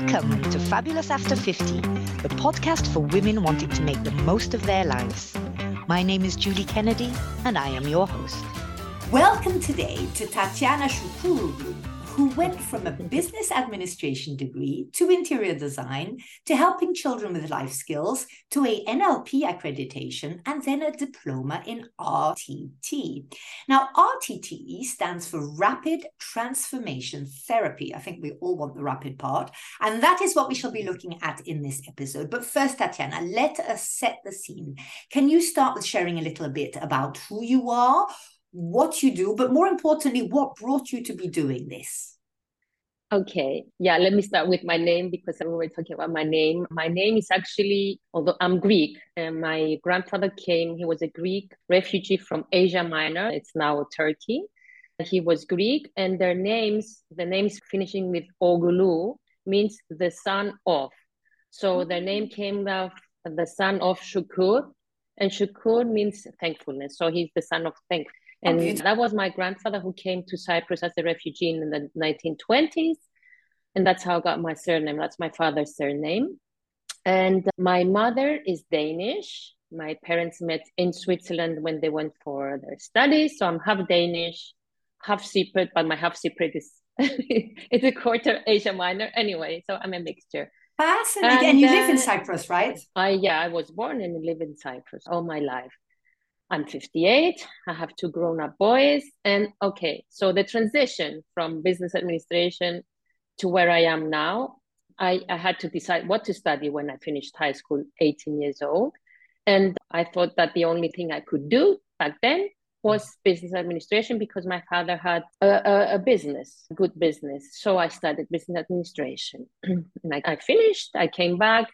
Welcome to Fabulous After 50, the podcast for women wanting to make the most of their lives. My name is Julie Kennedy, and I am your host. Welcome today to Tatiana Shukuroglou, who went from a business administration degree to interior design to helping children with life skills to a NLP accreditation and then a diploma in RTT. Now, RTT stands for Rapid Transformation Therapy. I think we all want the rapid part, and that is what we shall be looking at in this episode. But first, Tatiana, let us set the scene. Can you start with sharing a little bit about who you are? What you do, but more importantly, what brought you to be doing this? Okay, yeah, let me start with my name because we were talking about my name. My name is actually, although I'm Greek, and my grandfather came, he was a Greek refugee from Asia Minor, it's now Turkey. He was Greek, and their names, the names finishing with Ogulu means the son of. So mm-hmm. their name came of the son of Shukur, and Shukur means thankfulness. So he's the son of thankfulness. And that was my grandfather who came to Cyprus as a refugee in the 1920s. And that's how I got my surname. That's my father's surname. And my mother is Danish. My parents met in Switzerland when they went for their studies. So I'm half Danish, half Cypriot, but my half Cypriot is it's a quarter Asia Minor anyway. So I'm a mixture. Fascinating. And, and you uh, live in uh, Cyprus, right? I yeah, I was born and live in Cyprus all my life. I'm 58. I have two grown up boys. And okay, so the transition from business administration to where I am now, I, I had to decide what to study when I finished high school, 18 years old. And I thought that the only thing I could do back then was business administration because my father had a, a, a business, a good business. So I studied business administration. and I, I finished, I came back,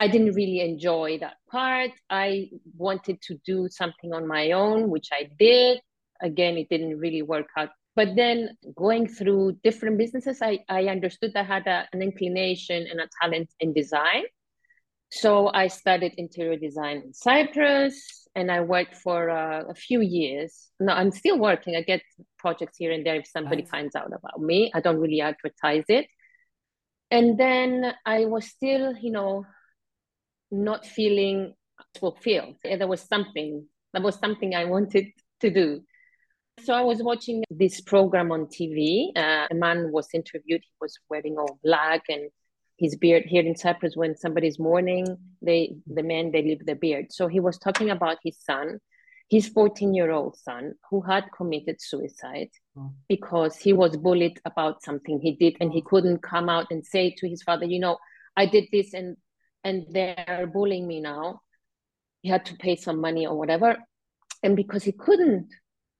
I didn't really enjoy that part. I wanted to do something on my own, which I did. Again, it didn't really work out. But then going through different businesses, I, I understood I had a, an inclination and a talent in design. So I studied interior design in Cyprus and I worked for uh, a few years. No, I'm still working. I get projects here and there if somebody nice. finds out about me. I don't really advertise it. And then I was still, you know, not feeling fulfilled. There was something, there was something I wanted to do. So I was watching this program on TV. Uh, a man was interviewed. He was wearing all black and his beard here in Cyprus. When somebody's mourning, they the men they leave the beard. So he was talking about his son, his 14 year old son, who had committed suicide oh. because he was bullied about something he did, and he couldn't come out and say to his father, you know, I did this and and they're bullying me now. He had to pay some money or whatever. And because he couldn't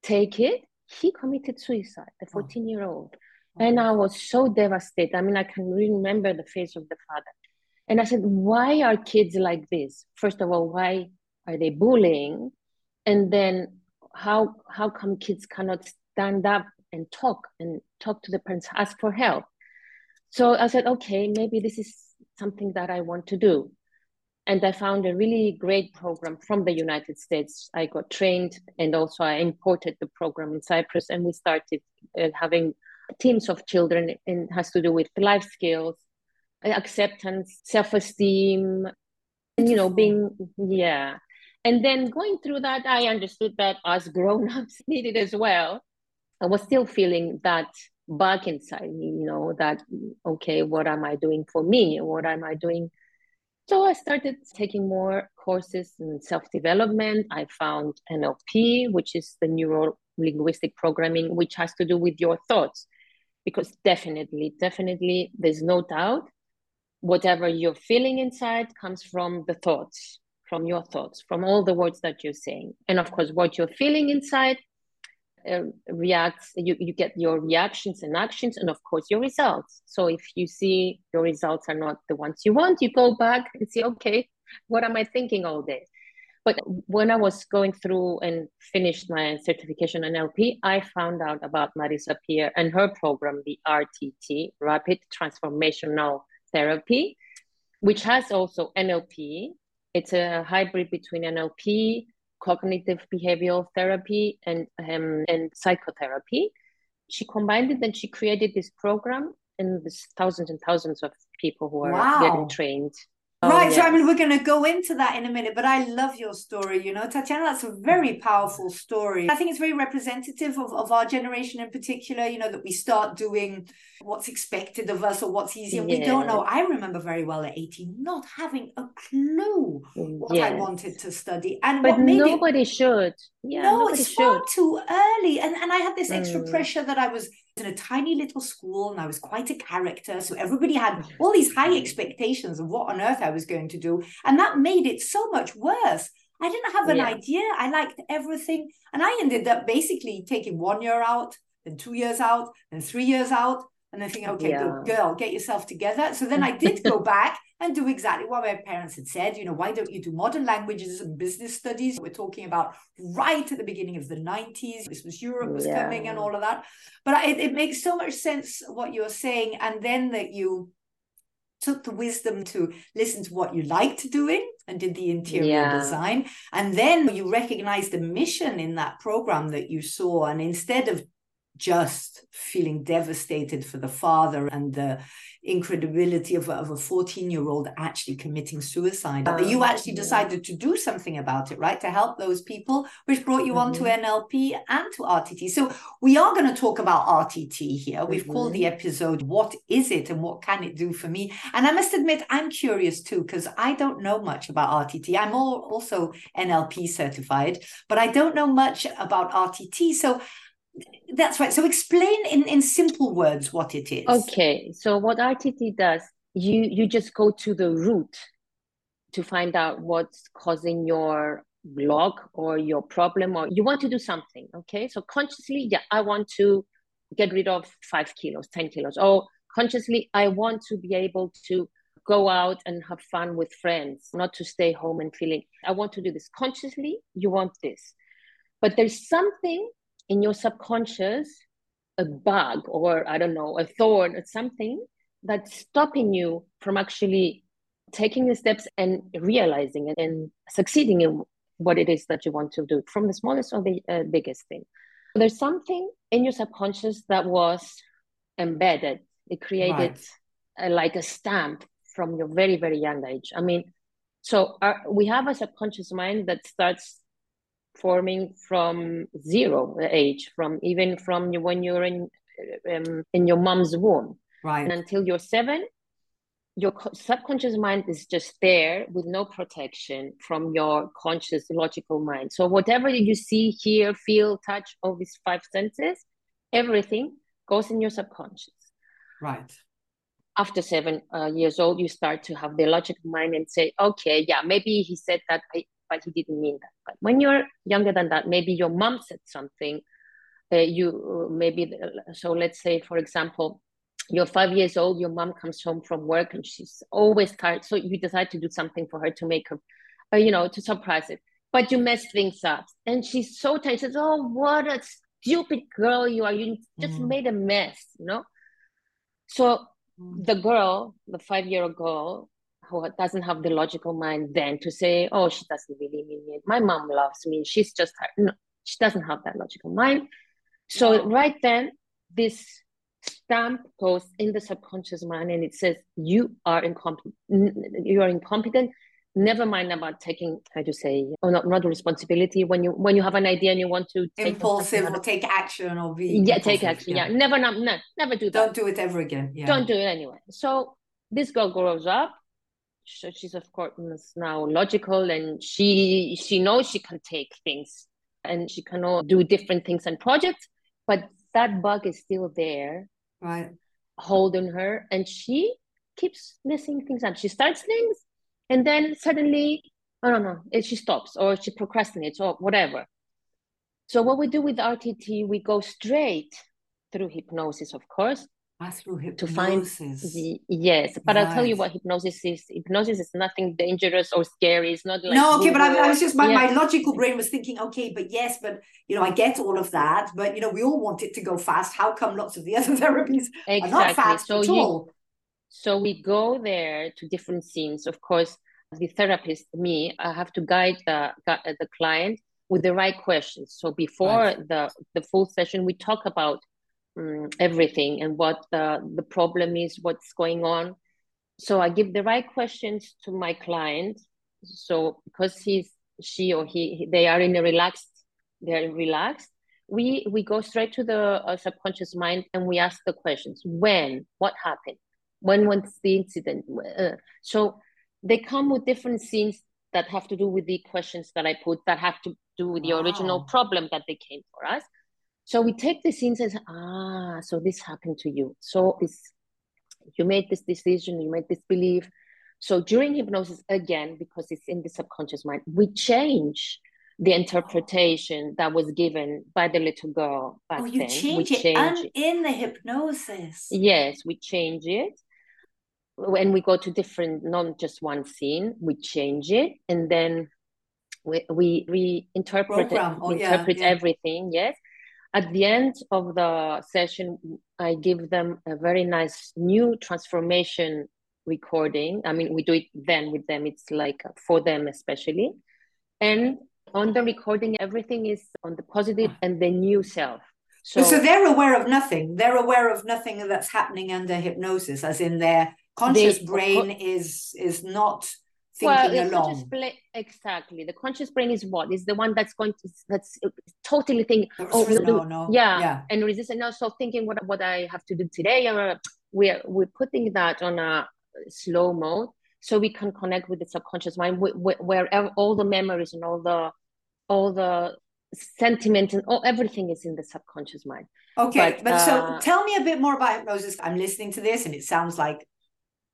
take it, he committed suicide, the 14 year old. And I was so devastated. I mean, I can remember the face of the father. And I said, why are kids like this? First of all, why are they bullying? And then how how come kids cannot stand up and talk and talk to the parents, ask for help? So I said, okay, maybe this is something that I want to do. And I found a really great program from the United States. I got trained and also I imported the program in Cyprus and we started uh, having teams of children and has to do with life skills, acceptance, self-esteem, and, you know, being, yeah. And then going through that, I understood that us grown-ups needed as well. I was still feeling that bug inside me, you know, that, okay, what am I doing for me? What am I doing? So I started taking more courses in self development. I found NLP, which is the neuro linguistic programming, which has to do with your thoughts. Because definitely, definitely, there's no doubt, whatever you're feeling inside comes from the thoughts, from your thoughts, from all the words that you're saying. And of course, what you're feeling inside uh, reacts you, you get your reactions and actions and of course your results. So if you see your results are not the ones you want you go back and see okay what am i thinking all day? But when i was going through and finished my certification in nlp i found out about marisa peer and her program the rtt rapid transformational therapy which has also nlp it's a hybrid between nlp cognitive behavioral therapy and um, and psychotherapy. She combined it and she created this program and there's thousands and thousands of people who are wow. getting trained right. Yes. So, I mean, we're going to go into that in a minute, but I love your story. You know, Tatiana, that's a very powerful story. I think it's very representative of, of our generation in particular, you know, that we start doing what's expected of us or what's easy. And yeah. we don't know. I remember very well at 18 not having a clue what yes. I wanted to study. And but nobody it, should. Yeah, no, it's should. far too early. And, and I had this extra mm. pressure that I was in a tiny little school and I was quite a character. So everybody had all these high mm. expectations of what on earth I was going to do. And that made it so much worse. I didn't have an yeah. idea. I liked everything. And I ended up basically taking one year out, then two years out, then three years out. And then thinking, okay, yeah. good girl, get yourself together. So then I did go back and do exactly what my parents had said. You know, why don't you do modern languages and business studies? We're talking about right at the beginning of the 90s. This was Europe was yeah. coming and all of that. But it, it makes so much sense what you're saying. And then that you took the wisdom to listen to what you liked doing and did the interior yeah. design. And then you recognized the mission in that program that you saw. And instead of just feeling devastated for the father and the incredibility of, of a 14 year old actually committing suicide. Um, you actually decided to do something about it, right? To help those people, which brought you mm-hmm. on to mm-hmm. NLP and to RTT. So we are going to talk about RTT here. We've mm-hmm. called the mm-hmm. episode What is it and what can it do for me? And I must admit, I'm curious too, because I don't know much about RTT. I'm all, also NLP certified, but I don't know much about RTT. So that's right. So explain in, in simple words what it is. Okay. So what RTT does, you you just go to the root to find out what's causing your block or your problem or you want to do something. Okay. So consciously, yeah, I want to get rid of five kilos, 10 kilos. Or consciously, I want to be able to go out and have fun with friends, not to stay home and feeling I want to do this. Consciously, you want this. But there's something in your subconscious a bug or I don't know, a thorn or something that's stopping you from actually taking the steps and realizing it and succeeding in what it is that you want to do from the smallest or the uh, biggest thing. There's something in your subconscious that was embedded. It created right. a, like a stamp from your very, very young age. I mean, so our, we have a subconscious mind that starts forming from zero age, from even from when you're in um, in your mom's womb, right? And until you're seven, your subconscious mind is just there with no protection from your conscious logical mind. So whatever you see, hear, feel, touch, all these five senses, everything goes in your subconscious. Right. After seven uh, years old, you start to have the logical mind and say, okay, yeah, maybe he said that I, but he didn't mean that. But when you're younger than that, maybe your mom said something. Uh, you maybe so. Let's say, for example, you're five years old. Your mom comes home from work and she's always tired. So you decide to do something for her to make her, uh, you know, to surprise it. But you mess things up, and she's so tired. She says, "Oh, what a stupid girl you are! You just mm. made a mess," you know. So mm. the girl, the five-year-old girl, who doesn't have the logical mind then to say, oh, she doesn't really mean it. My mom loves me. She's just her. No, she doesn't have that logical mind. So right then, this stamp goes in the subconscious mind and it says, you are incompetent. You are incompetent. Never mind about taking, how to say, or not, not responsibility when you when you have an idea and you want to take impulsive or take action or be yeah, take action. Yeah. yeah, never, no, never do that. Don't do it ever again. Yeah. Don't do it anyway. So this girl grows up she's of course now logical and she she knows she can take things and she can do different things and projects but that bug is still there right holding her and she keeps messing things up she starts things and then suddenly i don't know she stops or she procrastinates or whatever so what we do with rtt we go straight through hypnosis of course. To find the, yes, but right. I'll tell you what hypnosis is. Hypnosis is nothing dangerous or scary. It's not like no, okay. But I, I, was just my, yeah. my logical brain was thinking, okay, but yes, but you know, I get all of that, but you know, we all want it to go fast. How come lots of the other therapies exactly. are not fast so at you, all? So we go there to different scenes. Of course, the therapist, me, I have to guide the the client with the right questions. So before right. the the full session, we talk about um, everything and what the, the problem is, what's going on. So I give the right questions to my client. So because he's she or he they are in a relaxed, they're relaxed. We we go straight to the uh, subconscious mind and we ask the questions: when, what happened, when was the incident? Uh, so they come with different scenes that have to do with the questions that I put that have to do with the wow. original problem that they came for us. So we take the scenes and say, ah, so this happened to you. So it's you made this decision, you made this belief. So during hypnosis, again, because it's in the subconscious mind, we change the interpretation that was given by the little girl back oh, you then. Change we change it in the hypnosis. Yes, we change it. When we go to different, not just one scene, we change it, and then we we reinterpret it, oh, interpret yeah, yeah. everything. Yes, at the end of the session, I give them a very nice new transformation recording. I mean, we do it then with them. It's like for them especially, and on the recording, everything is on the positive and the new self. So, so they're aware of nothing. They're aware of nothing that's happening under hypnosis, as in their conscious they, brain is is not thinking well, along. Brain, exactly. The conscious brain is what is the one that's going to that's totally thinking. Oh no, no. Yeah, yeah. and resistant. Also thinking what what I have to do today. Or we're we're putting that on a slow mode so we can connect with the subconscious mind where, where all the memories and all the all the sentiment and all everything is in the subconscious mind. Okay, but, but uh, so tell me a bit more about hypnosis. I'm listening to this and it sounds like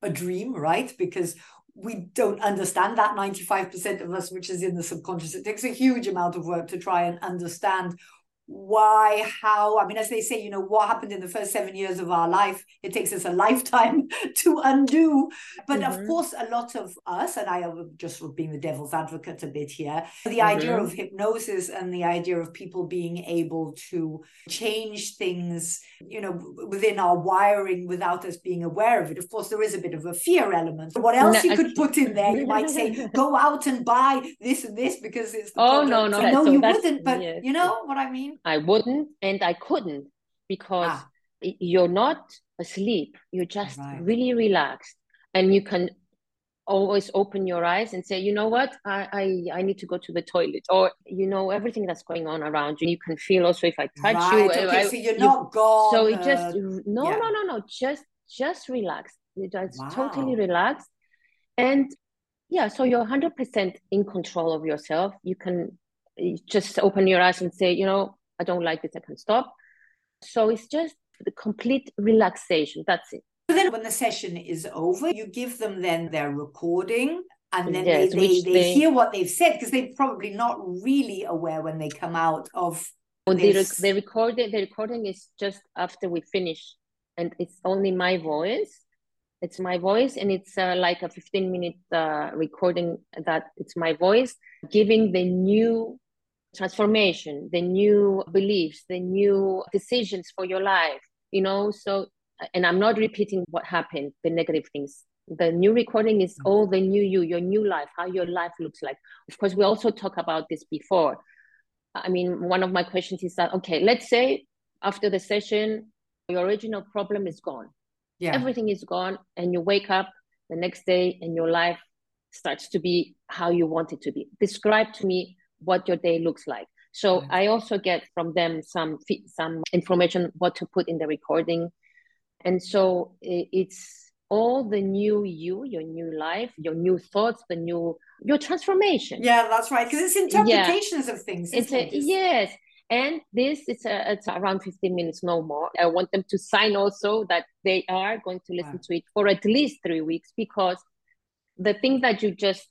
a dream, right? Because we don't understand that 95% of us, which is in the subconscious. It takes a huge amount of work to try and understand why, how. I mean, as they say, you know, what happened in the first seven years of our life, it takes us a lifetime to undo. But mm-hmm. of course, a lot of us, and I am just being the devil's advocate a bit here, the mm-hmm. idea of hypnosis and the idea of people being able to change things, you know, within our wiring without us being aware of it. Of course, there is a bit of a fear element. What else no, you could put in there? You might say, go out and buy this and this because it's oh, no, no. No, so you wouldn't, but yes. you know what I mean? I wouldn't and I couldn't because ah. you're not asleep. You're just right. really relaxed. And you can always open your eyes and say, you know what, I, I, I need to go to the toilet. Or you know everything that's going on around you. You can feel also if I touch right. you. Okay, I, so you're you, not gone. So it just no, yeah. no, no, no. Just just relax. Just wow. totally relaxed. And yeah, so you're 100% in control of yourself. You can just open your eyes and say, you know, I don't like this, I can stop. So it's just the complete relaxation. That's it. So then when the session is over, you give them then their recording and then yes, they, they, they, hear what they've said because they're probably not really aware when they come out of well. The, the recording the recording is just after we finish and it's only my voice it's my voice and it's uh, like a 15 minute uh, recording that it's my voice giving the new transformation, the new beliefs, the new decisions for your life, you know. So, and I'm not repeating what happened, the negative things. The new recording is mm. all the new you, your new life, how your life looks like. Of course, we also talk about this before. I mean, one of my questions is that, okay, let's say after the session, your original problem is gone. Yeah. Everything is gone, and you wake up the next day and your life starts to be how you want it to be. Describe to me what your day looks like. So I also get from them some some information what to put in the recording, and so it's all the new you, your new life, your new thoughts, the new your transformation. Yeah, that's right. Because it's interpretations yeah. of things. It's a, it? yes, and this is a, it's around 15 minutes no more i want them to sign also that they are going to listen wow. to it for at least three weeks because the thing that you just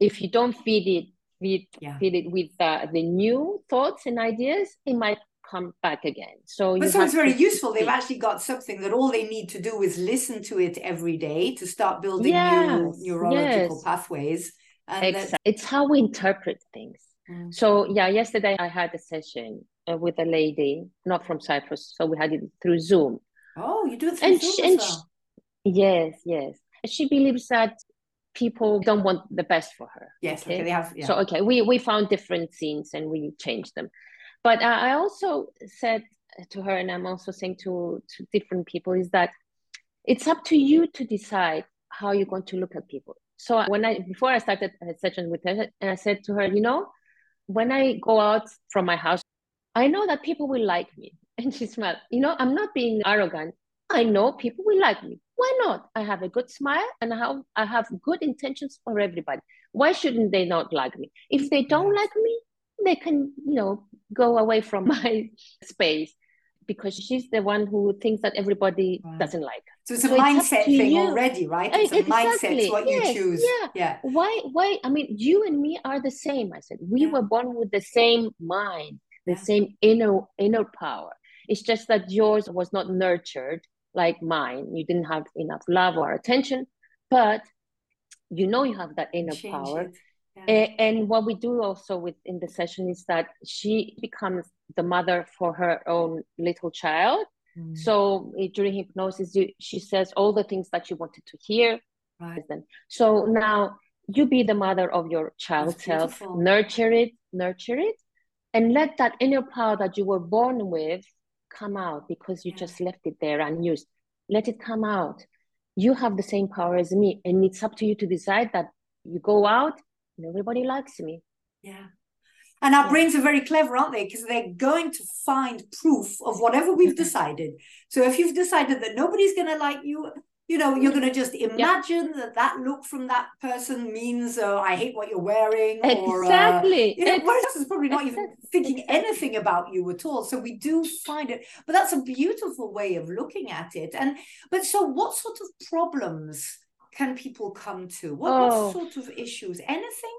if you don't feed it with yeah. feed it with uh, the new thoughts and ideas, it might come back again. So but so it's very useful. They've actually got something that all they need to do is listen to it every day to start building yes, new neurological yes. pathways. And exactly. It's how we interpret things. Mm. So yeah, yesterday I had a session uh, with a lady, not from Cyprus, so we had it through Zoom. Oh, you do it through and Zoom she, as well. She, yes, yes. She believes that people don't want the best for her. Yes, okay, they have. Yeah. So okay, we we found different scenes and we changed them, but uh, I also said to her, and I'm also saying to to different people, is that it's up to you to decide how you're going to look at people. So when I before I started a session with her, and I said to her, you know, when I go out from my house, I know that people will like me. And she smiled. You know, I'm not being arrogant. I know people will like me. Why not? I have a good smile and I have, I have good intentions for everybody. Why shouldn't they not like me? If they don't like me, they can, you know, go away from my space because she's the one who thinks that everybody right. doesn't like her. So it's a so mindset it's thing you. already, right? Eh, it's exactly. a mindset, it's what yes. you choose. Yeah. yeah. Why why I mean you and me are the same. I said we yeah. were born with the same mind, the yeah. same inner inner power. It's just that yours was not nurtured like mine. You didn't have enough love or attention, but you know you have that inner Change power. Yeah. And what we do also within the session is that she becomes the mother for her own little child. Mm. So eh, during hypnosis, she says all the things that she wanted to hear. Right. So now you be the mother of your child self, nurture it, nurture it, and let that inner power that you were born with come out because you just left it there unused. Let it come out. You have the same power as me, and it's up to you to decide that you go out and everybody likes me. Yeah. And our brains are very clever, aren't they? Because they're going to find proof of whatever we've decided. So if you've decided that nobody's going to like you, you know you're going to just imagine that that look from that person means uh, i hate what you're wearing or exactly. uh, you know whereas is probably not even thinking anything about you at all. So we do find it but that's a beautiful way of looking at it. And but so what sort of problems can people come to? What, oh. what sort of issues? Anything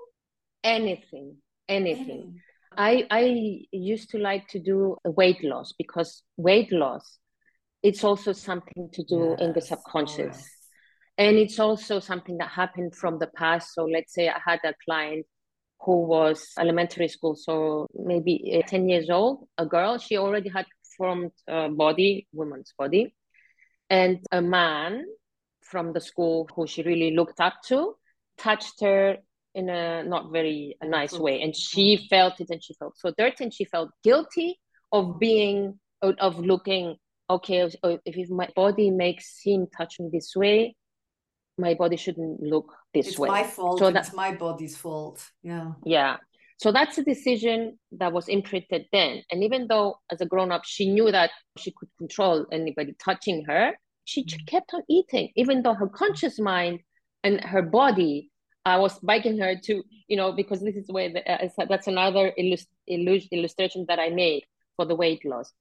anything. Anything. I, I used to like to do weight loss because weight loss it's also something to do yes. in the subconscious. Oh, and it's also something that happened from the past. So let's say I had a client who was elementary school, so maybe uh, 10 years old, a girl, she already had formed a body, woman's body. And a man from the school who she really looked up to touched her in a not very nice way. And she mm-hmm. felt it and she felt so dirty and she felt guilty of being, of looking okay, if if my body makes him touch me this way, my body shouldn't look this it's way. It's my fault. So that's my body's fault. Yeah. Yeah. So that's a decision that was imprinted then. And even though as a grown up, she knew that she could control anybody touching her, she mm-hmm. kept on eating, even though her conscious mind and her body I was begging her to, you know, because this is where the, uh, that's another illust- illust- illustration that I made for the weight loss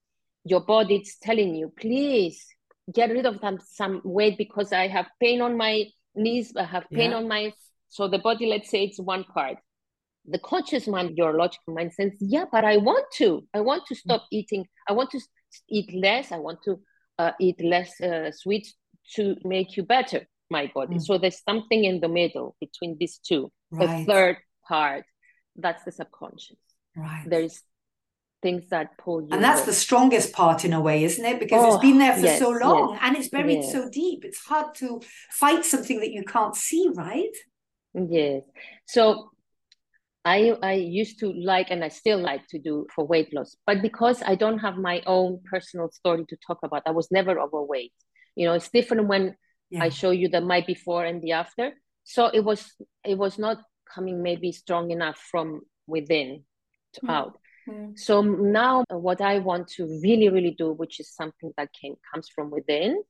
your body is telling you, please get rid of some, some weight because I have pain on my knees, I have pain yeah. on my so the body, let's say it's one part. The conscious mind, your logical mind says, yeah, but I want to. I want to stop eating. I want to eat less. I want to uh, eat less uh, sweets to make you better, my body. Mm. So there's something in the middle between these two. Right. The third part, that's the subconscious. Right. There's things that pull you. And that's the strongest part in a way, isn't it? Because oh, it's been there for yes, so long yes, and it's buried yes. so deep. It's hard to fight something that you can't see, right? Yes. So I I used to like and I still like to do for weight loss, but because I don't have my own personal story to talk about, I was never overweight. You know, it's different when yeah. I show you the my before and the after. So it was it was not coming maybe strong enough from within to mm. out. Mm. So now, what I want to really, really do, which is something that can comes from within,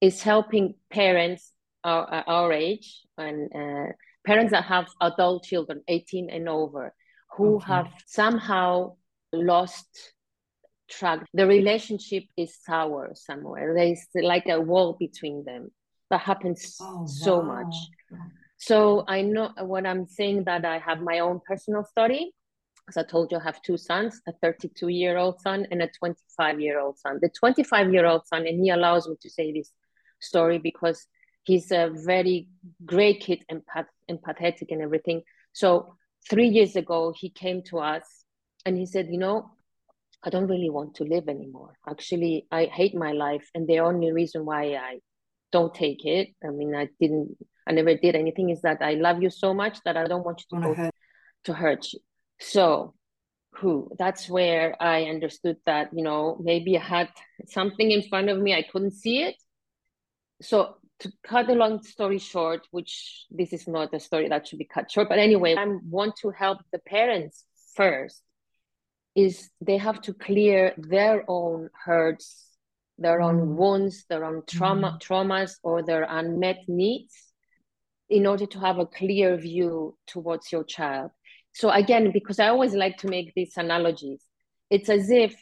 is helping parents our, our age and uh, parents that have adult children, 18 and over, who okay. have somehow lost track. The relationship is sour somewhere. There's like a wall between them. That happens oh, so wow. much. So I know what I'm saying that I have my own personal story as I told you, I have two sons, a 32 year old son and a 25 year old son. The 25 year old son, and he allows me to say this story because he's a very great kid, empath- empathetic and everything. So three years ago, he came to us and he said, You know, I don't really want to live anymore. Actually, I hate my life. And the only reason why I don't take it, I mean, I didn't, I never did anything, is that I love you so much that I don't want you to go to hurt you. So who that's where i understood that you know maybe i had something in front of me i couldn't see it so to cut a long story short which this is not a story that should be cut short but anyway i want to help the parents first is they have to clear their own hurts their own mm. wounds their own trauma mm. traumas or their unmet needs in order to have a clear view towards your child so again because i always like to make these analogies it's as if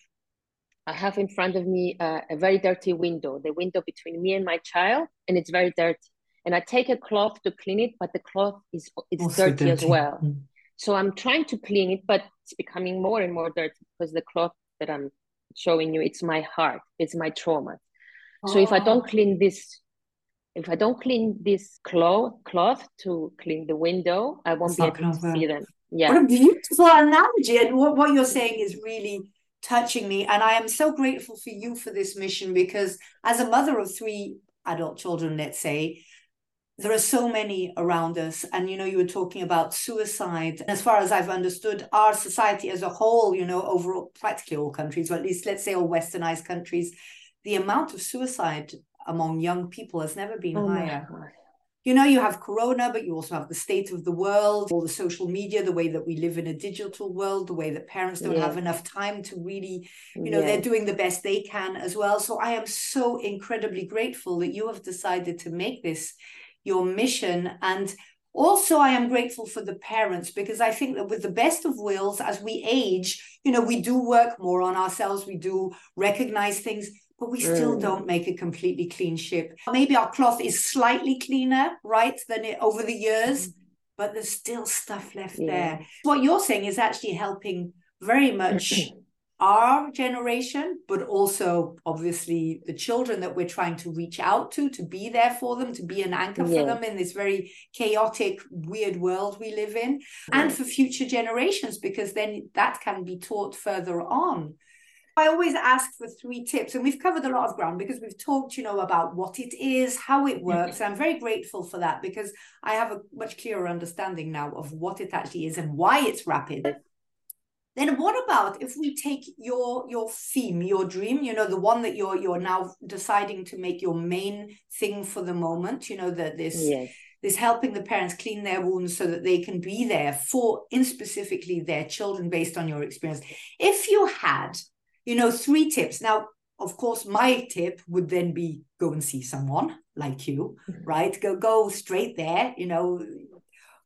i have in front of me a, a very dirty window the window between me and my child and it's very dirty and i take a cloth to clean it but the cloth is it's dirty, dirty, as well mm. so i'm trying to clean it but it's becoming more and more dirty because the cloth that i'm showing you it's my heart it's my trauma oh. so if i don't oh. clean this if I don't clean this cloth cloth to clean the window, I won't it's be able to see them. Yeah. What a beautiful analogy. And what, what you're saying is really touching me. And I am so grateful for you for this mission because as a mother of three adult children, let's say, there are so many around us. And, you know, you were talking about suicide. As far as I've understood, our society as a whole, you know, overall, practically all countries, or at least let's say all westernized countries, the amount of suicide among young people has never been oh higher you know, you have Corona, but you also have the state of the world, all the social media, the way that we live in a digital world, the way that parents don't yeah. have enough time to really, you know, yeah. they're doing the best they can as well. So I am so incredibly grateful that you have decided to make this your mission. And also, I am grateful for the parents because I think that with the best of wills, as we age, you know, we do work more on ourselves, we do recognize things but we still mm. don't make a completely clean ship. Maybe our cloth is slightly cleaner, right, than it over the years, mm. but there's still stuff left yeah. there. What you're saying is actually helping very much our generation, but also obviously the children that we're trying to reach out to, to be there for them, to be an anchor yeah. for them in this very chaotic, weird world we live in, yeah. and for future generations, because then that can be taught further on. I always ask for three tips, and we've covered a lot of ground because we've talked, you know, about what it is, how it mm-hmm. works. I'm very grateful for that because I have a much clearer understanding now of what it actually is and why it's rapid. Then what about if we take your your theme, your dream, you know, the one that you're you're now deciding to make your main thing for the moment, you know, that this yes. this helping the parents clean their wounds so that they can be there for in specifically their children based on your experience. If you had you know, three tips. Now, of course, my tip would then be go and see someone like you, mm-hmm. right? Go go straight there, you know.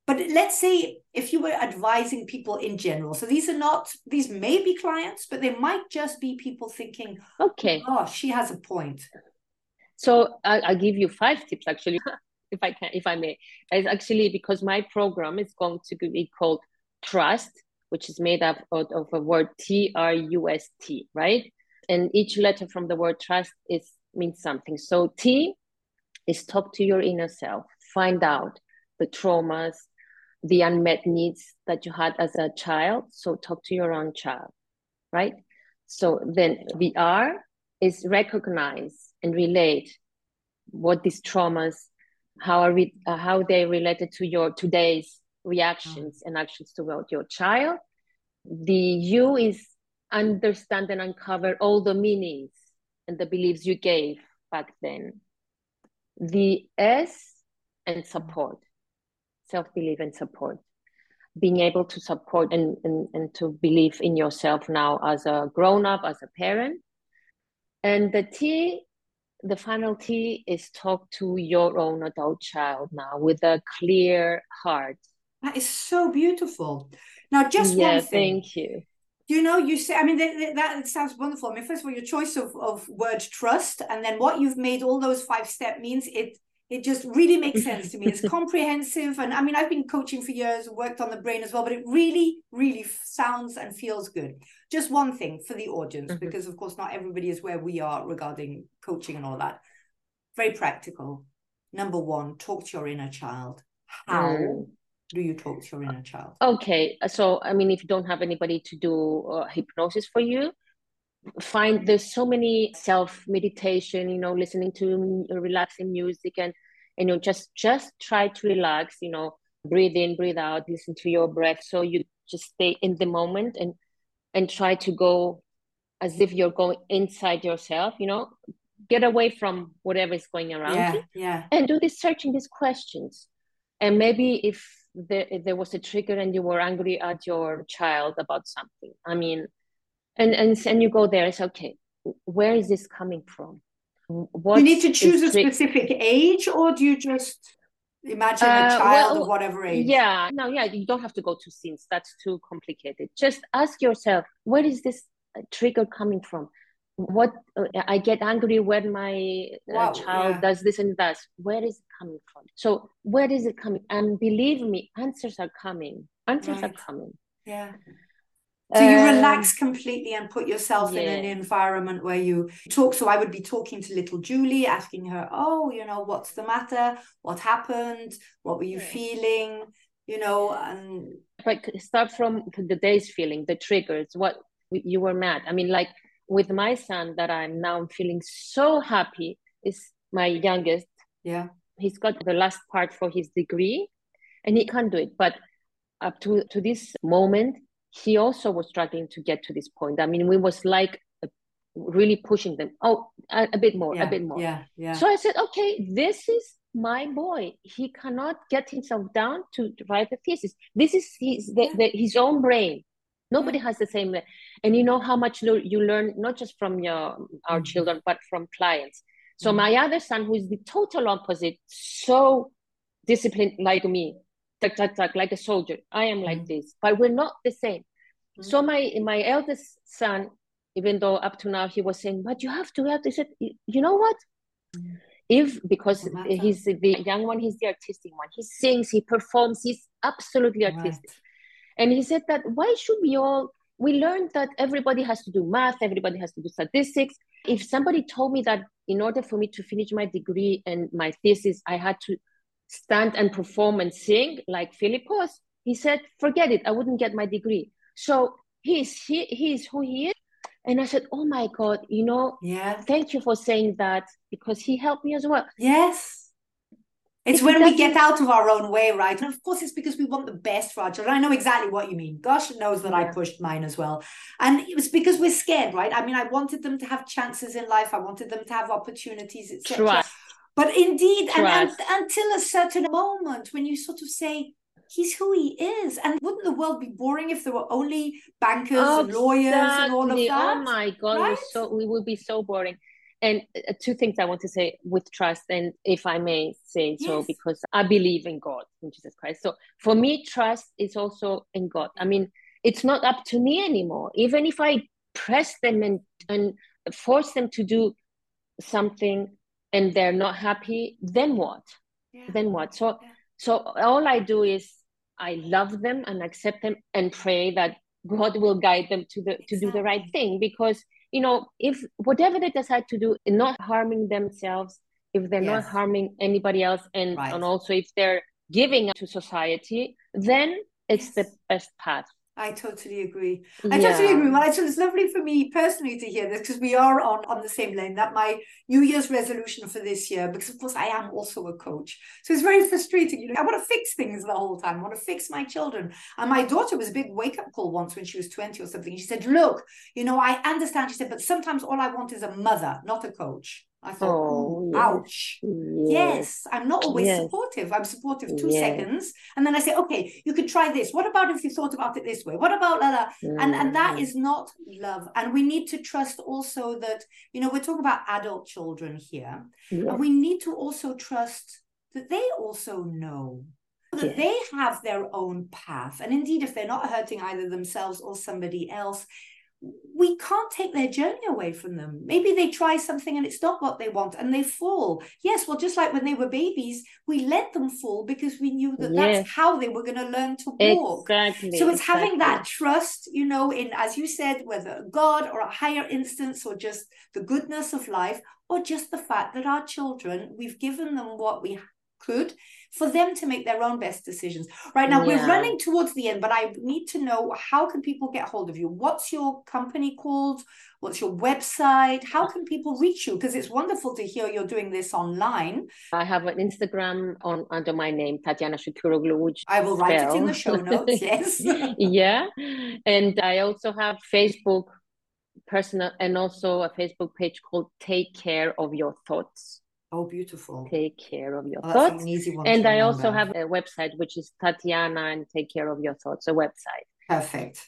But let's say if you were advising people in general, so these are not these may be clients, but they might just be people thinking, okay, oh, she has a point. So I, I'll give you five tips actually, if I can, if I may. It's actually because my program is going to be called Trust which is made up of, of a word T R U S T, right? And each letter from the word trust is means something. So T is talk to your inner self, find out the traumas, the unmet needs that you had as a child. So talk to your own child, right? So then the R is recognize and relate what these traumas, how are we, uh, how they related to your today's reactions mm. and actions toward your child. The U is understand and uncover all the meanings and the beliefs you gave back then. The S and support, self belief and support. Being able to support and, and, and to believe in yourself now as a grown up, as a parent. And the T the final T is talk to your own adult child now with a clear heart that is so beautiful. Now, just yeah, one thing. Thank you. You know, you say, I mean, that, that sounds wonderful. I mean, first of all, your choice of, of word trust, and then what you've made all those five step means it it just really makes sense to me. It's comprehensive. And I mean, I've been coaching for years, worked on the brain as well, but it really, really sounds and feels good. Just one thing for the audience, mm-hmm. because of course, not everybody is where we are regarding coaching and all that. Very practical. Number one, talk to your inner child. How? Mm do you talk to your inner child? Okay, so I mean, if you don't have anybody to do uh, hypnosis for you, find there's so many self meditation, you know, listening to relaxing music and you know just just try to relax, you know, breathe in, breathe out, listen to your breath, so you just stay in the moment and and try to go as if you're going inside yourself, you know, get away from whatever is going around yeah, you yeah. and do this searching these questions. And maybe if there, there was a trigger and you were angry at your child about something, I mean, and and and you go there, it's okay. Where is this coming from? What you need to choose a specific age, or do you just imagine a uh, child well, of whatever age? Yeah, no, yeah, you don't have to go to scenes. That's too complicated. Just ask yourself, where is this uh, trigger coming from? What uh, I get angry when my uh, wow, child yeah. does this and that. Where is it coming from? So where is it coming? And believe me, answers are coming. Answers right. are coming. Yeah. So you um, relax completely and put yourself yeah. in an environment where you talk. So I would be talking to little Julie, asking her, "Oh, you know, what's the matter? What happened? What were you yeah. feeling? You know?" And like start from the day's feeling, the triggers. What you were mad. I mean, like with my son, that I'm now feeling so happy. Is my youngest. Yeah, he's got the last part for his degree, and he can't do it. But up to to this moment he also was struggling to get to this point. I mean, we was like uh, really pushing them. Oh, a, a bit more, yeah, a bit more. Yeah, yeah. So I said, okay, this is my boy. He cannot get himself down to write a thesis. This is his the, yeah. the, his own brain. Nobody has the same. And you know how much you learn not just from your our mm-hmm. children, but from clients. So mm-hmm. my other son, who is the total opposite, so disciplined like me, tuck, tuck, tuck, like a soldier. I am like mm-hmm. this, but we're not the same. So my my eldest son, even though up to now he was saying, but you have to have to. Said, you know what? If because he's the young one, he's the artistic one. He sings, he performs, he's absolutely artistic. Right. And he said that why should we all? We learned that everybody has to do math, everybody has to do statistics. If somebody told me that in order for me to finish my degree and my thesis, I had to stand and perform and sing like Philippos. He said, forget it, I wouldn't get my degree. So he's he, he's who he is. And I said, Oh my God, you know, yeah. thank you for saying that because he helped me as well. Yes. It's if when we get out of our own way, right? And of course, it's because we want the best for our children. I know exactly what you mean. Gosh knows that yeah. I pushed mine as well. And it was because we're scared, right? I mean, I wanted them to have chances in life, I wanted them to have opportunities, etc. But indeed, and, and, until a certain moment when you sort of say, he's who he is. And wouldn't the world be boring if there were only bankers oh, and lawyers exactly. and all of oh that? Oh my God, right? so, we would be so boring. And uh, two things I want to say with trust, and if I may say yes. so, because I believe in God, in Jesus Christ. So for me, trust is also in God. I mean, it's not up to me anymore. Even if I press them and, and force them to do something and they're not happy, then what? Yeah. Then what? So yeah. so all I do is I love them and accept them and pray that God will guide them to the to do the right thing because you know if whatever they decide to do not harming themselves if they're yes. not harming anybody else and right. and also if they're giving to society then it's yes. the best path I totally agree. I yeah. totally agree. Well, it's lovely for me personally to hear this because we are on, on the same lane. That my New Year's resolution for this year, because of course I am also a coach. So it's very frustrating. You know, I want to fix things the whole time. I want to fix my children. And my daughter was a big wake up call once when she was 20 or something. She said, Look, you know, I understand. She said, but sometimes all I want is a mother, not a coach. I thought, oh, ouch. Yes. yes. I'm not always yes. supportive. I'm supportive two seconds. And then I say, okay, you could try this. What about if you thought about it this way? What about that? Mm. And, and that mm. not love. And we need to trust also that, you know, we're talking about adult children here. And we need to also trust that they also know that they have their own path. And indeed, if they're not hurting either themselves or somebody else, we can't take their journey away from them. Maybe they try something and it's not what they want and they fall. Yes, well, just like when they were babies, we let them fall because we knew that yes. that's how they were going to learn to walk. Exactly. So it's exactly. having that trust, you know, in, as you said, whether God or a higher instance or just the goodness of life or just the fact that our children, we've given them what we could for them to make their own best decisions. Right now, yeah. we're running towards the end, but I need to know how can people get hold of you? What's your company called? What's your website? How can people reach you? Because it's wonderful to hear you're doing this online. I have an Instagram on under my name, Tatiana Shukuroglou, which I will write spell. it in the show notes. Yes. yeah, and I also have Facebook personal and also a Facebook page called Take Care of Your Thoughts. Oh, beautiful. Take care of your oh, thoughts. An and I also have a website, which is Tatiana and Take Care of Your Thoughts, a website. Perfect.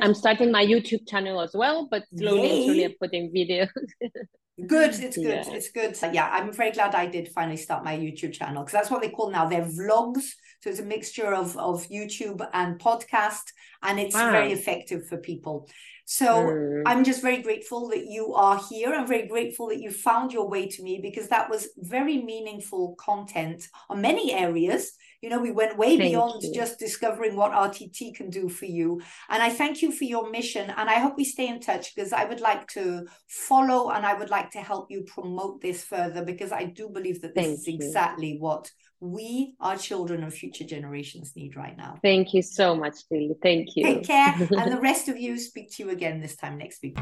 I'm starting my YouTube channel as well, but slowly Yay. slowly I'm putting videos. good, it's good, yeah. it's good. Yeah, I'm very glad I did finally start my YouTube channel because that's what they call now. They're vlogs, so it's a mixture of of YouTube and podcast, and it's ah. very effective for people. So mm. I'm just very grateful that you are here. I'm very grateful that you found your way to me because that was very meaningful content on many areas. You know, we went way thank beyond you. just discovering what RTT can do for you. And I thank you for your mission. And I hope we stay in touch because I would like to follow and I would like to help you promote this further because I do believe that this thank is you. exactly what we, our children, and future generations need right now. Thank you so much, Julie. Thank you. Take care. and the rest of you, speak to you again this time next week.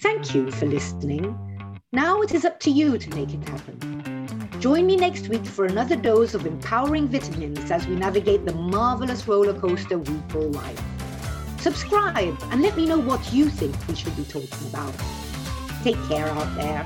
Thank you for listening. Now it is up to you to make it happen. Join me next week for another dose of empowering vitamins as we navigate the marvelous roller coaster we call life. Subscribe and let me know what you think we should be talking about. Take care out there.